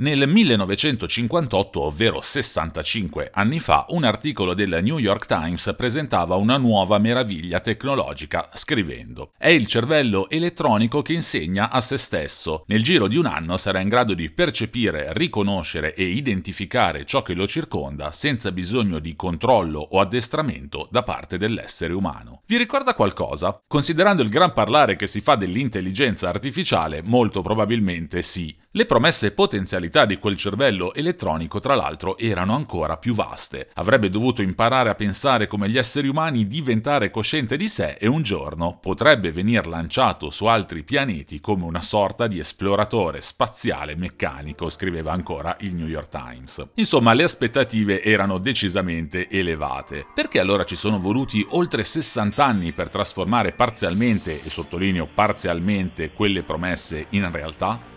Nel 1958, ovvero 65 anni fa, un articolo del New York Times presentava una nuova meraviglia tecnologica, scrivendo È il cervello elettronico che insegna a se stesso. Nel giro di un anno sarà in grado di percepire, riconoscere e identificare ciò che lo circonda senza bisogno di controllo o addestramento da parte dell'essere umano. Vi ricorda qualcosa? Considerando il gran parlare che si fa dell'intelligenza artificiale, molto probabilmente sì. Le promesse potenzialità di quel cervello elettronico, tra l'altro, erano ancora più vaste. Avrebbe dovuto imparare a pensare come gli esseri umani, diventare cosciente di sé e un giorno potrebbe venir lanciato su altri pianeti come una sorta di esploratore spaziale meccanico, scriveva ancora il New York Times. Insomma, le aspettative erano decisamente elevate. Perché allora ci sono voluti oltre 60 anni per trasformare parzialmente, e sottolineo parzialmente, quelle promesse in realtà?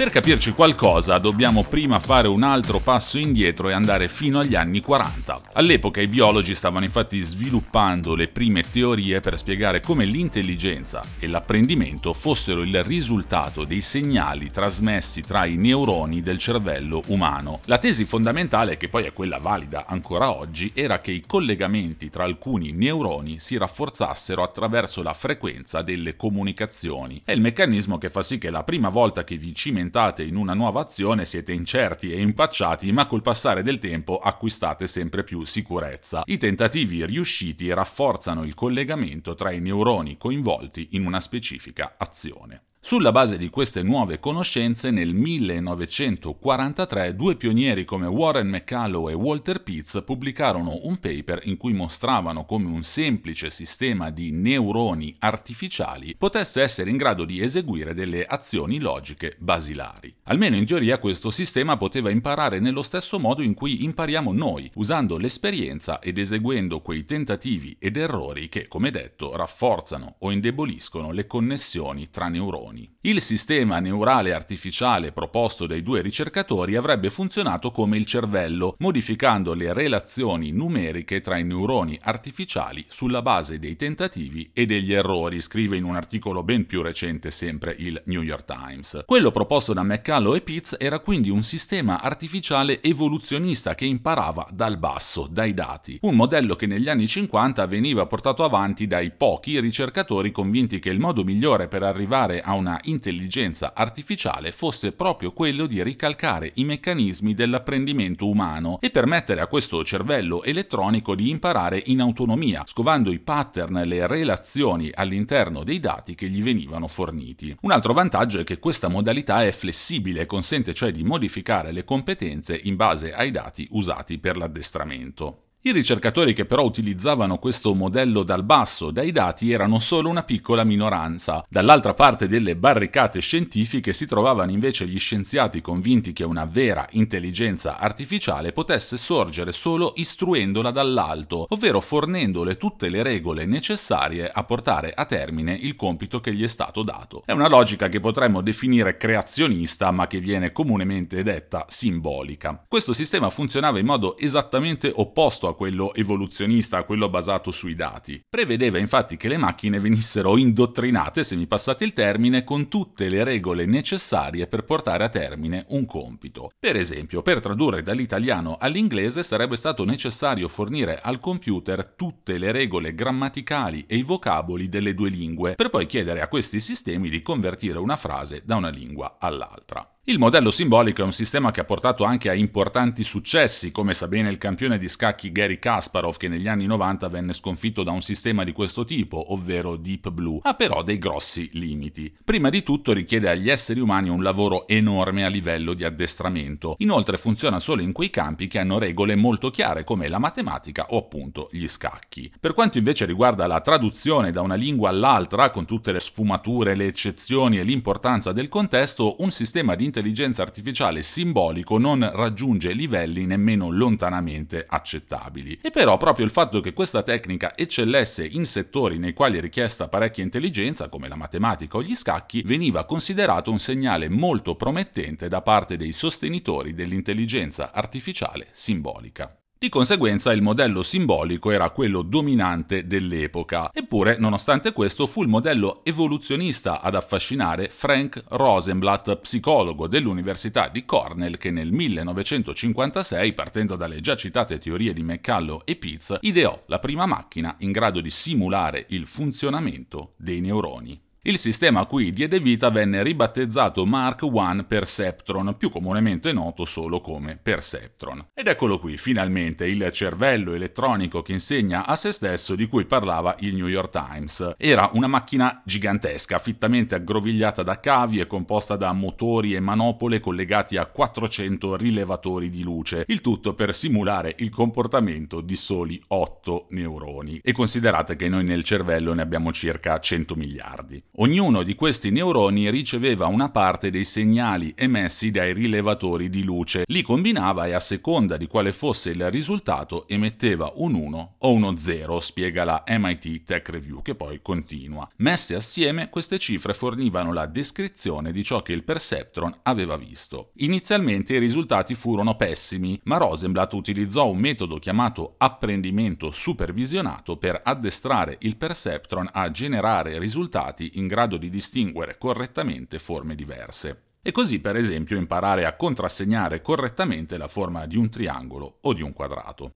Per capirci qualcosa dobbiamo prima fare un altro passo indietro e andare fino agli anni 40. All'epoca i biologi stavano infatti sviluppando le prime teorie per spiegare come l'intelligenza e l'apprendimento fossero il risultato dei segnali trasmessi tra i neuroni del cervello umano. La tesi fondamentale, che poi è quella valida ancora oggi, era che i collegamenti tra alcuni neuroni si rafforzassero attraverso la frequenza delle comunicazioni. È il meccanismo che fa sì che la prima volta che vi cimentate orientate in una nuova azione siete incerti e impacciati, ma col passare del tempo acquistate sempre più sicurezza. I tentativi riusciti rafforzano il collegamento tra i neuroni coinvolti in una specifica azione. Sulla base di queste nuove conoscenze, nel 1943 due pionieri come Warren McCullough e Walter Pitts pubblicarono un paper in cui mostravano come un semplice sistema di neuroni artificiali potesse essere in grado di eseguire delle azioni logiche basilari. Almeno in teoria questo sistema poteva imparare nello stesso modo in cui impariamo noi, usando l'esperienza ed eseguendo quei tentativi ed errori che, come detto, rafforzano o indeboliscono le connessioni tra neuroni neuroni. Il sistema neurale artificiale proposto dai due ricercatori avrebbe funzionato come il cervello, modificando le relazioni numeriche tra i neuroni artificiali sulla base dei tentativi e degli errori, scrive in un articolo ben più recente sempre il New York Times. Quello proposto da McCullough e Pitts era quindi un sistema artificiale evoluzionista che imparava dal basso, dai dati, un modello che negli anni 50 veniva portato avanti dai pochi ricercatori convinti che il modo migliore per arrivare a un una intelligenza artificiale fosse proprio quello di ricalcare i meccanismi dell'apprendimento umano e permettere a questo cervello elettronico di imparare in autonomia, scovando i pattern, le relazioni all'interno dei dati che gli venivano forniti. Un altro vantaggio è che questa modalità è flessibile, consente cioè di modificare le competenze in base ai dati usati per l'addestramento. I ricercatori che però utilizzavano questo modello dal basso dai dati erano solo una piccola minoranza. Dall'altra parte delle barricate scientifiche si trovavano invece gli scienziati convinti che una vera intelligenza artificiale potesse sorgere solo istruendola dall'alto, ovvero fornendole tutte le regole necessarie a portare a termine il compito che gli è stato dato. È una logica che potremmo definire creazionista, ma che viene comunemente detta simbolica. Questo sistema funzionava in modo esattamente opposto a quello evoluzionista, a quello basato sui dati. Prevedeva infatti che le macchine venissero indottrinate, se mi passate il termine, con tutte le regole necessarie per portare a termine un compito. Per esempio, per tradurre dall'italiano all'inglese sarebbe stato necessario fornire al computer tutte le regole grammaticali e i vocaboli delle due lingue, per poi chiedere a questi sistemi di convertire una frase da una lingua all'altra. Il modello simbolico è un sistema che ha portato anche a importanti successi, come sa bene il campione di scacchi Gary Kasparov che negli anni 90 venne sconfitto da un sistema di questo tipo, ovvero Deep Blue, ha però dei grossi limiti. Prima di tutto richiede agli esseri umani un lavoro enorme a livello di addestramento, inoltre funziona solo in quei campi che hanno regole molto chiare come la matematica o appunto gli scacchi. Per quanto invece riguarda la traduzione da una lingua all'altra, con tutte le sfumature, le eccezioni e l'importanza del contesto, un sistema di intelligenza artificiale simbolico non raggiunge livelli nemmeno lontanamente accettabili. E però proprio il fatto che questa tecnica eccellesse in settori nei quali è richiesta parecchia intelligenza, come la matematica o gli scacchi, veniva considerato un segnale molto promettente da parte dei sostenitori dell'intelligenza artificiale simbolica. Di conseguenza il modello simbolico era quello dominante dell'epoca, eppure nonostante questo fu il modello evoluzionista ad affascinare Frank Rosenblatt, psicologo dell'Università di Cornell che nel 1956, partendo dalle già citate teorie di McCullough e Pitts, ideò la prima macchina in grado di simulare il funzionamento dei neuroni. Il sistema a cui diede vita venne ribattezzato Mark I Perceptron, più comunemente noto solo come Perceptron. Ed eccolo qui, finalmente, il cervello elettronico che insegna a se stesso di cui parlava il New York Times. Era una macchina gigantesca, fittamente aggrovigliata da cavi e composta da motori e manopole collegati a 400 rilevatori di luce, il tutto per simulare il comportamento di soli 8 neuroni. E considerate che noi nel cervello ne abbiamo circa 100 miliardi. Ognuno di questi neuroni riceveva una parte dei segnali emessi dai rilevatori di luce, li combinava e a seconda di quale fosse il risultato emetteva un 1 o uno 0, spiega la MIT Tech Review, che poi continua. Messe assieme, queste cifre fornivano la descrizione di ciò che il perceptron aveva visto. Inizialmente i risultati furono pessimi, ma Rosenblatt utilizzò un metodo chiamato apprendimento supervisionato per addestrare il perceptron a generare risultati in grado di distinguere correttamente forme diverse. E così, per esempio, imparare a contrassegnare correttamente la forma di un triangolo o di un quadrato.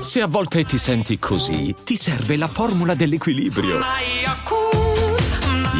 Se a volte ti senti così, ti serve la formula dell'equilibrio.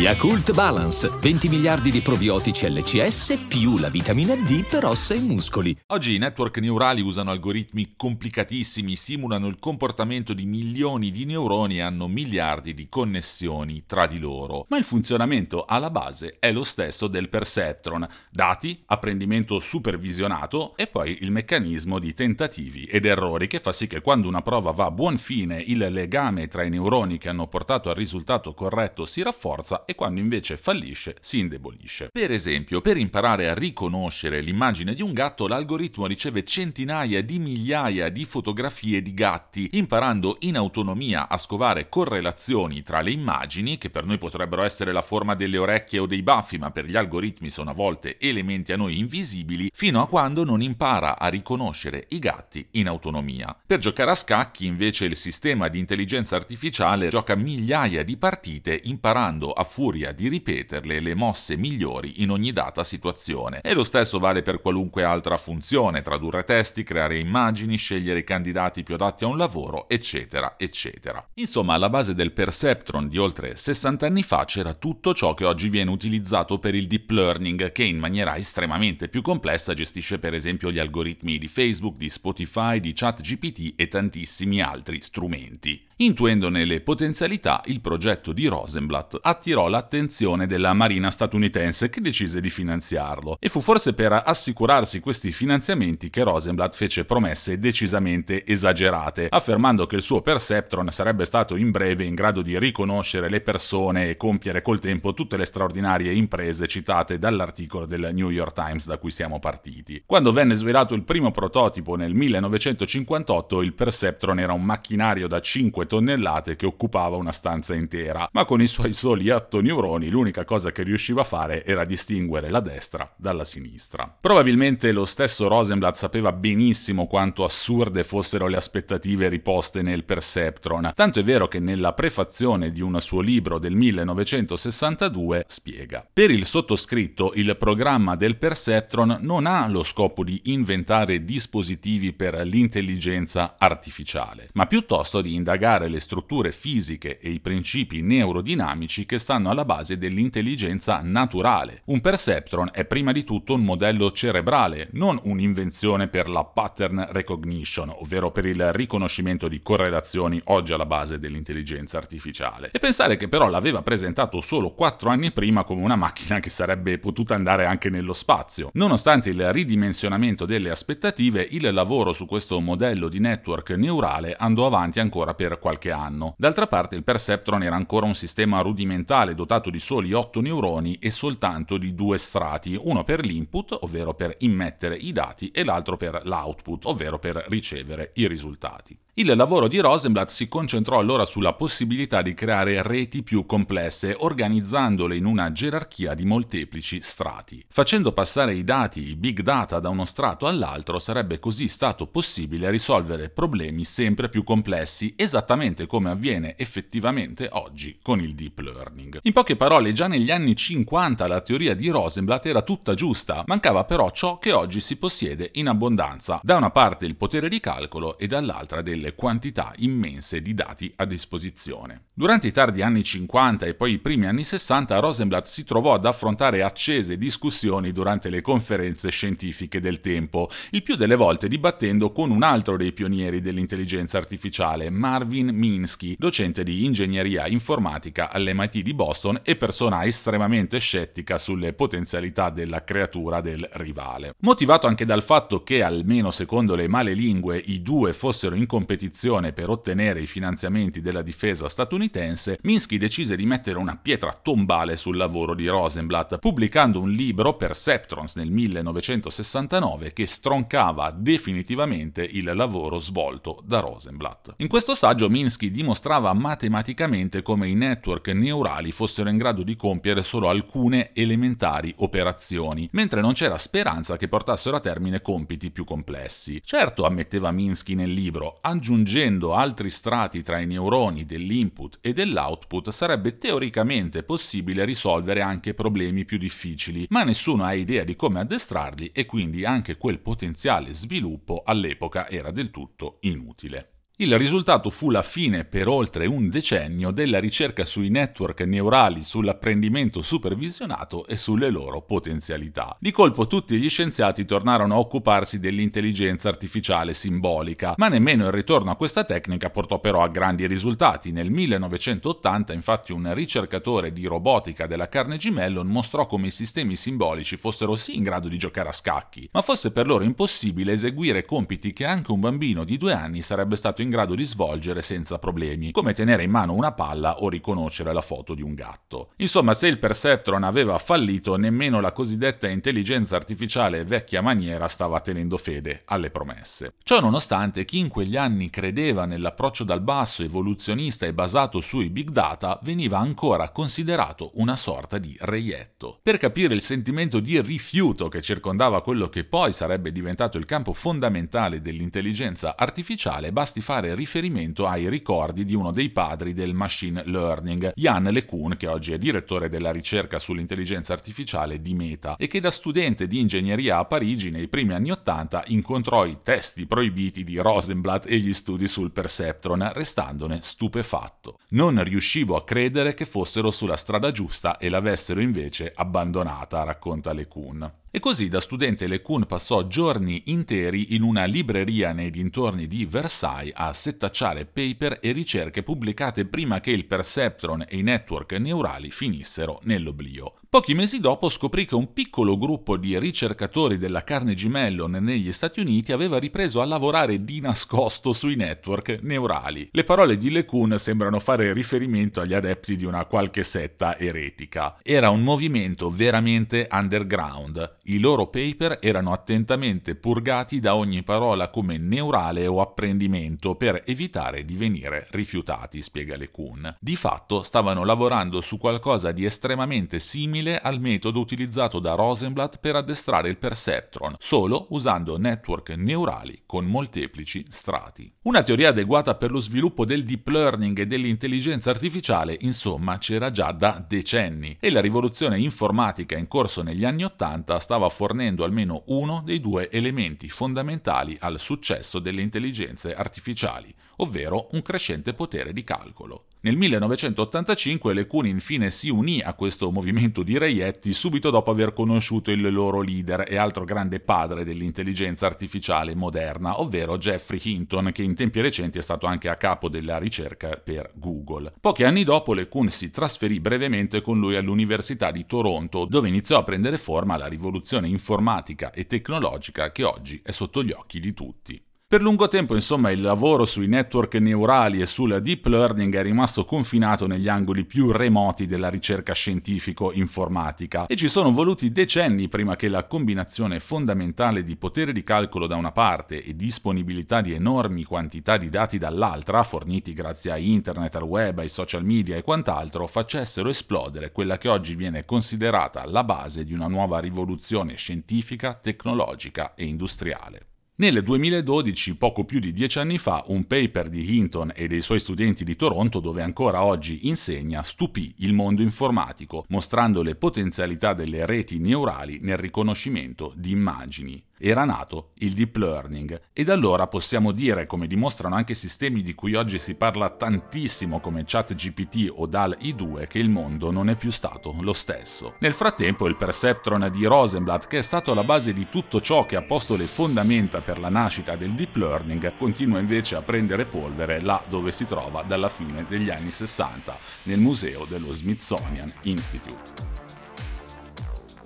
Yakult Balance, 20 miliardi di probiotici LCS più la vitamina D per ossa e muscoli. Oggi i network neurali usano algoritmi complicatissimi, simulano il comportamento di milioni di neuroni e hanno miliardi di connessioni tra di loro. Ma il funzionamento alla base è lo stesso del perceptron, dati, apprendimento supervisionato e poi il meccanismo di tentativi ed errori che fa sì che quando una prova va a buon fine il legame tra i neuroni che hanno portato al risultato corretto si rafforza e quando invece fallisce si indebolisce. Per esempio, per imparare a riconoscere l'immagine di un gatto, l'algoritmo riceve centinaia di migliaia di fotografie di gatti, imparando in autonomia a scovare correlazioni tra le immagini, che per noi potrebbero essere la forma delle orecchie o dei baffi, ma per gli algoritmi sono a volte elementi a noi invisibili, fino a quando non impara a riconoscere i gatti in autonomia. Per giocare a scacchi, invece, il sistema di intelligenza artificiale gioca migliaia di partite imparando a furia di ripeterle le mosse migliori in ogni data situazione. E lo stesso vale per qualunque altra funzione, tradurre testi, creare immagini, scegliere i candidati più adatti a un lavoro, eccetera, eccetera. Insomma, alla base del perceptron di oltre 60 anni fa c'era tutto ciò che oggi viene utilizzato per il deep learning, che in maniera estremamente più complessa gestisce per esempio gli algoritmi di Facebook, di Spotify, di ChatGPT e tantissimi altri strumenti. Intuendone le potenzialità, il progetto di Rosenblatt attirò l'attenzione della Marina statunitense che decise di finanziarlo. E fu forse per assicurarsi questi finanziamenti che Rosenblatt fece promesse decisamente esagerate, affermando che il suo Perceptron sarebbe stato in breve in grado di riconoscere le persone e compiere col tempo tutte le straordinarie imprese citate dall'articolo del New York Times da cui siamo partiti. Quando venne svelato il primo prototipo nel 1958, il Perceptron era un macchinario da 5 tonnellate che occupava una stanza intera, ma con i suoi soli otto neuroni l'unica cosa che riusciva a fare era distinguere la destra dalla sinistra. Probabilmente lo stesso Rosenblatt sapeva benissimo quanto assurde fossero le aspettative riposte nel Perceptron, tanto è vero che nella prefazione di un suo libro del 1962 spiega Per il sottoscritto il programma del Perceptron non ha lo scopo di inventare dispositivi per l'intelligenza artificiale, ma piuttosto di indagare le strutture fisiche e i principi neurodinamici che stanno alla base dell'intelligenza naturale. Un perceptron è prima di tutto un modello cerebrale, non un'invenzione per la pattern recognition, ovvero per il riconoscimento di correlazioni oggi alla base dell'intelligenza artificiale. E pensare che però l'aveva presentato solo quattro anni prima come una macchina che sarebbe potuta andare anche nello spazio. Nonostante il ridimensionamento delle aspettative, il lavoro su questo modello di network neurale andò avanti ancora per qualche anno. D'altra parte il perceptron era ancora un sistema rudimentale dotato di soli 8 neuroni e soltanto di due strati, uno per l'input, ovvero per immettere i dati, e l'altro per l'output, ovvero per ricevere i risultati. Il lavoro di Rosenblatt si concentrò allora sulla possibilità di creare reti più complesse, organizzandole in una gerarchia di molteplici strati. Facendo passare i dati, i big data, da uno strato all'altro, sarebbe così stato possibile risolvere problemi sempre più complessi, esattamente come avviene effettivamente oggi con il deep learning. In poche parole, già negli anni 50 la teoria di Rosenblatt era tutta giusta, mancava però ciò che oggi si possiede in abbondanza, da una parte il potere di calcolo e dall'altra delle delle quantità immense di dati a disposizione. Durante i tardi anni 50 e poi i primi anni 60 Rosenblatt si trovò ad affrontare accese discussioni durante le conferenze scientifiche del tempo, il più delle volte dibattendo con un altro dei pionieri dell'intelligenza artificiale, Marvin Minsky, docente di ingegneria informatica all'MIT di Boston e persona estremamente scettica sulle potenzialità della creatura del rivale. Motivato anche dal fatto che, almeno secondo le male lingue, i due fossero in competizione per ottenere i finanziamenti della difesa statunitense, Minsky decise di mettere una pietra tombale sul lavoro di Rosenblatt, pubblicando un libro, Perceptrons, nel 1969, che stroncava definitivamente il lavoro svolto da Rosenblatt. In questo saggio Minsky dimostrava matematicamente come i network neurali fossero in grado di compiere solo alcune elementari operazioni, mentre non c'era speranza che portassero a termine compiti più complessi. Certo, ammetteva Minsky nel libro, aggiungendo altri strati tra i neuroni dell'input e dell'output sarebbe teoricamente possibile risolvere anche problemi più difficili, ma nessuno ha idea di come addestrarli e quindi anche quel potenziale sviluppo all'epoca era del tutto inutile. Il risultato fu la fine per oltre un decennio della ricerca sui network neurali, sull'apprendimento supervisionato e sulle loro potenzialità. Di colpo tutti gli scienziati tornarono a occuparsi dell'intelligenza artificiale simbolica, ma nemmeno il ritorno a questa tecnica portò però a grandi risultati. Nel 1980 infatti un ricercatore di robotica della Carnegie Mellon mostrò come i sistemi simbolici fossero sì in grado di giocare a scacchi, ma fosse per loro impossibile eseguire compiti che anche un bambino di due anni sarebbe stato in in grado di svolgere senza problemi, come tenere in mano una palla o riconoscere la foto di un gatto. Insomma, se il Perceptron aveva fallito, nemmeno la cosiddetta intelligenza artificiale vecchia maniera stava tenendo fede alle promesse. Ciò nonostante, chi in quegli anni credeva nell'approccio dal basso, evoluzionista e basato sui big data, veniva ancora considerato una sorta di reietto. Per capire il sentimento di rifiuto che circondava quello che poi sarebbe diventato il campo fondamentale dell'intelligenza artificiale, basti fare fare riferimento ai ricordi di uno dei padri del machine learning, Jan LeCun, che oggi è direttore della ricerca sull'intelligenza artificiale di Meta e che da studente di ingegneria a Parigi nei primi anni Ottanta incontrò i testi proibiti di Rosenblatt e gli studi sul perceptron, restandone stupefatto. Non riuscivo a credere che fossero sulla strada giusta e l'avessero invece abbandonata, racconta LeCun. E così da studente LeCun passò giorni interi in una libreria nei dintorni di Versailles a settacciare paper e ricerche pubblicate prima che il perceptron e i network neurali finissero nell'oblio. Pochi mesi dopo scoprì che un piccolo gruppo di ricercatori della Carnegie Mellon negli Stati Uniti aveva ripreso a lavorare di nascosto sui network neurali. Le parole di LeCun sembrano fare riferimento agli adepti di una qualche setta eretica. Era un movimento veramente underground. I loro paper erano attentamente purgati da ogni parola come neurale o apprendimento per evitare di venire rifiutati, spiega LeCun. Di fatto stavano lavorando su qualcosa di estremamente simile al metodo utilizzato da Rosenblatt per addestrare il perceptron, solo usando network neurali con molteplici strati. Una teoria adeguata per lo sviluppo del deep learning e dell'intelligenza artificiale, insomma, c'era già da decenni e la rivoluzione informatica in corso negli anni Ottanta stava fornendo almeno uno dei due elementi fondamentali al successo delle intelligenze artificiali, ovvero un crescente potere di calcolo. Nel 1985 LeCun infine si unì a questo movimento di reietti subito dopo aver conosciuto il loro leader e altro grande padre dell'intelligenza artificiale moderna, ovvero Jeffrey Hinton, che in tempi recenti è stato anche a capo della ricerca per Google. Pochi anni dopo LeCun si trasferì brevemente con lui all'Università di Toronto, dove iniziò a prendere forma la rivoluzione informatica e tecnologica che oggi è sotto gli occhi di tutti. Per lungo tempo, insomma, il lavoro sui network neurali e sul deep learning è rimasto confinato negli angoli più remoti della ricerca scientifico-informatica e ci sono voluti decenni prima che la combinazione fondamentale di potere di calcolo da una parte e disponibilità di enormi quantità di dati dall'altra, forniti grazie a internet, al web, ai social media e quant'altro, facessero esplodere quella che oggi viene considerata la base di una nuova rivoluzione scientifica, tecnologica e industriale. Nel 2012, poco più di dieci anni fa, un paper di Hinton e dei suoi studenti di Toronto, dove ancora oggi insegna, stupì il mondo informatico, mostrando le potenzialità delle reti neurali nel riconoscimento di immagini era nato il deep learning e da allora possiamo dire, come dimostrano anche sistemi di cui oggi si parla tantissimo come ChatGPT o DAL-I2, che il mondo non è più stato lo stesso. Nel frattempo il perceptron di Rosenblatt, che è stato alla base di tutto ciò che ha posto le fondamenta per la nascita del deep learning, continua invece a prendere polvere là dove si trova dalla fine degli anni 60, nel museo dello Smithsonian Institute.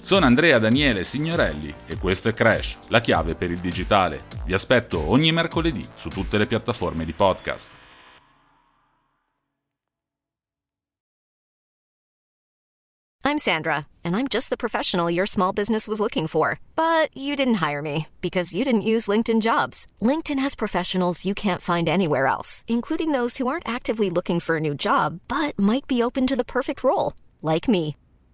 Sono Andrea Daniele Signorelli e questo è Crash, la chiave per il digitale. Vi aspetto ogni mercoledì su tutte le piattaforme di podcast. I'm Sandra, and I'm just the professional your small business was looking for. But you didn't hire me because you didn't use LinkedIn jobs. LinkedIn has professionals you can't find anywhere else, including those who aren't actively looking for a new job but might be open to the perfect role, like me.